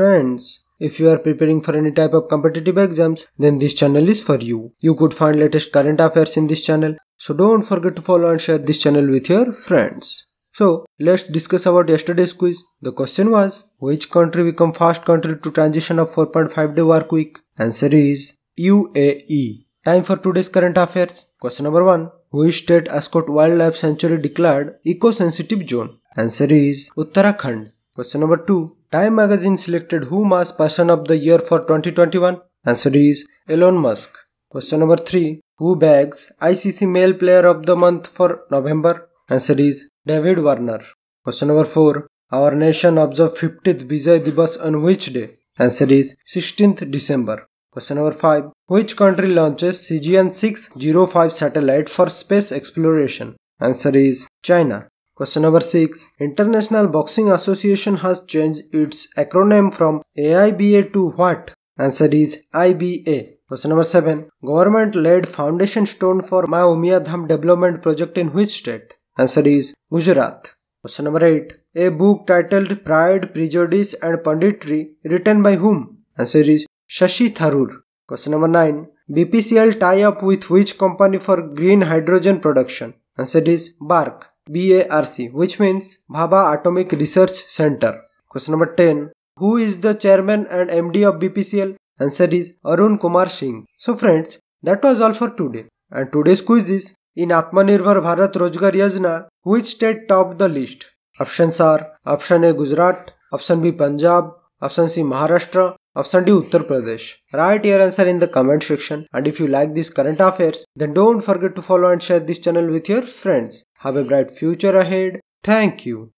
Friends, if you are preparing for any type of competitive exams, then this channel is for you. You could find latest current affairs in this channel. So don't forget to follow and share this channel with your friends. So let's discuss about yesterday's quiz. The question was, which country become first country to transition of 4.5 day work week? Answer is UAE. Time for today's current affairs. Question number 1. Which state Askot Wildlife Sanctuary declared eco-sensitive zone? Answer is Uttarakhand. Question number 2. Time magazine selected who mass person of the year for 2021? Answer is Elon Musk. Question number 3. Who bags ICC male player of the month for November? Answer is David Warner. Question number 4. Our nation observed 50th Vijay Diwas on which day? Answer is 16th December. Question number 5. Which country launches CGN 605 satellite for space exploration? Answer is China. Question number 6. International Boxing Association has changed its acronym from AIBA to what? Answer is IBA. Question number 7. Government laid foundation stone for Ma Umia Dham development project in which state? Answer is Gujarat. Question number 8. A book titled Pride, Prejudice and Punditry written by whom? Answer is Shashi Tharoor. Question number 9. BPCL tie up with which company for green hydrogen production? Answer is BARC. BARC, which means Bhabha Atomic Research Center. Question number 10. Who is the chairman and MD of BPCL? Answer is Arun Kumar Singh. So friends, that was all for today. And today's quiz is in Atmanirbhar Bharat Rozgar Yojana, which state topped the list? Options are Option A Gujarat, Option B Punjab, Option C Maharashtra, Option D Uttar Pradesh. Write your answer in the comment section and if you like these current affairs then don't forget to follow and share this channel with your friends. Have a bright future ahead. Thank you.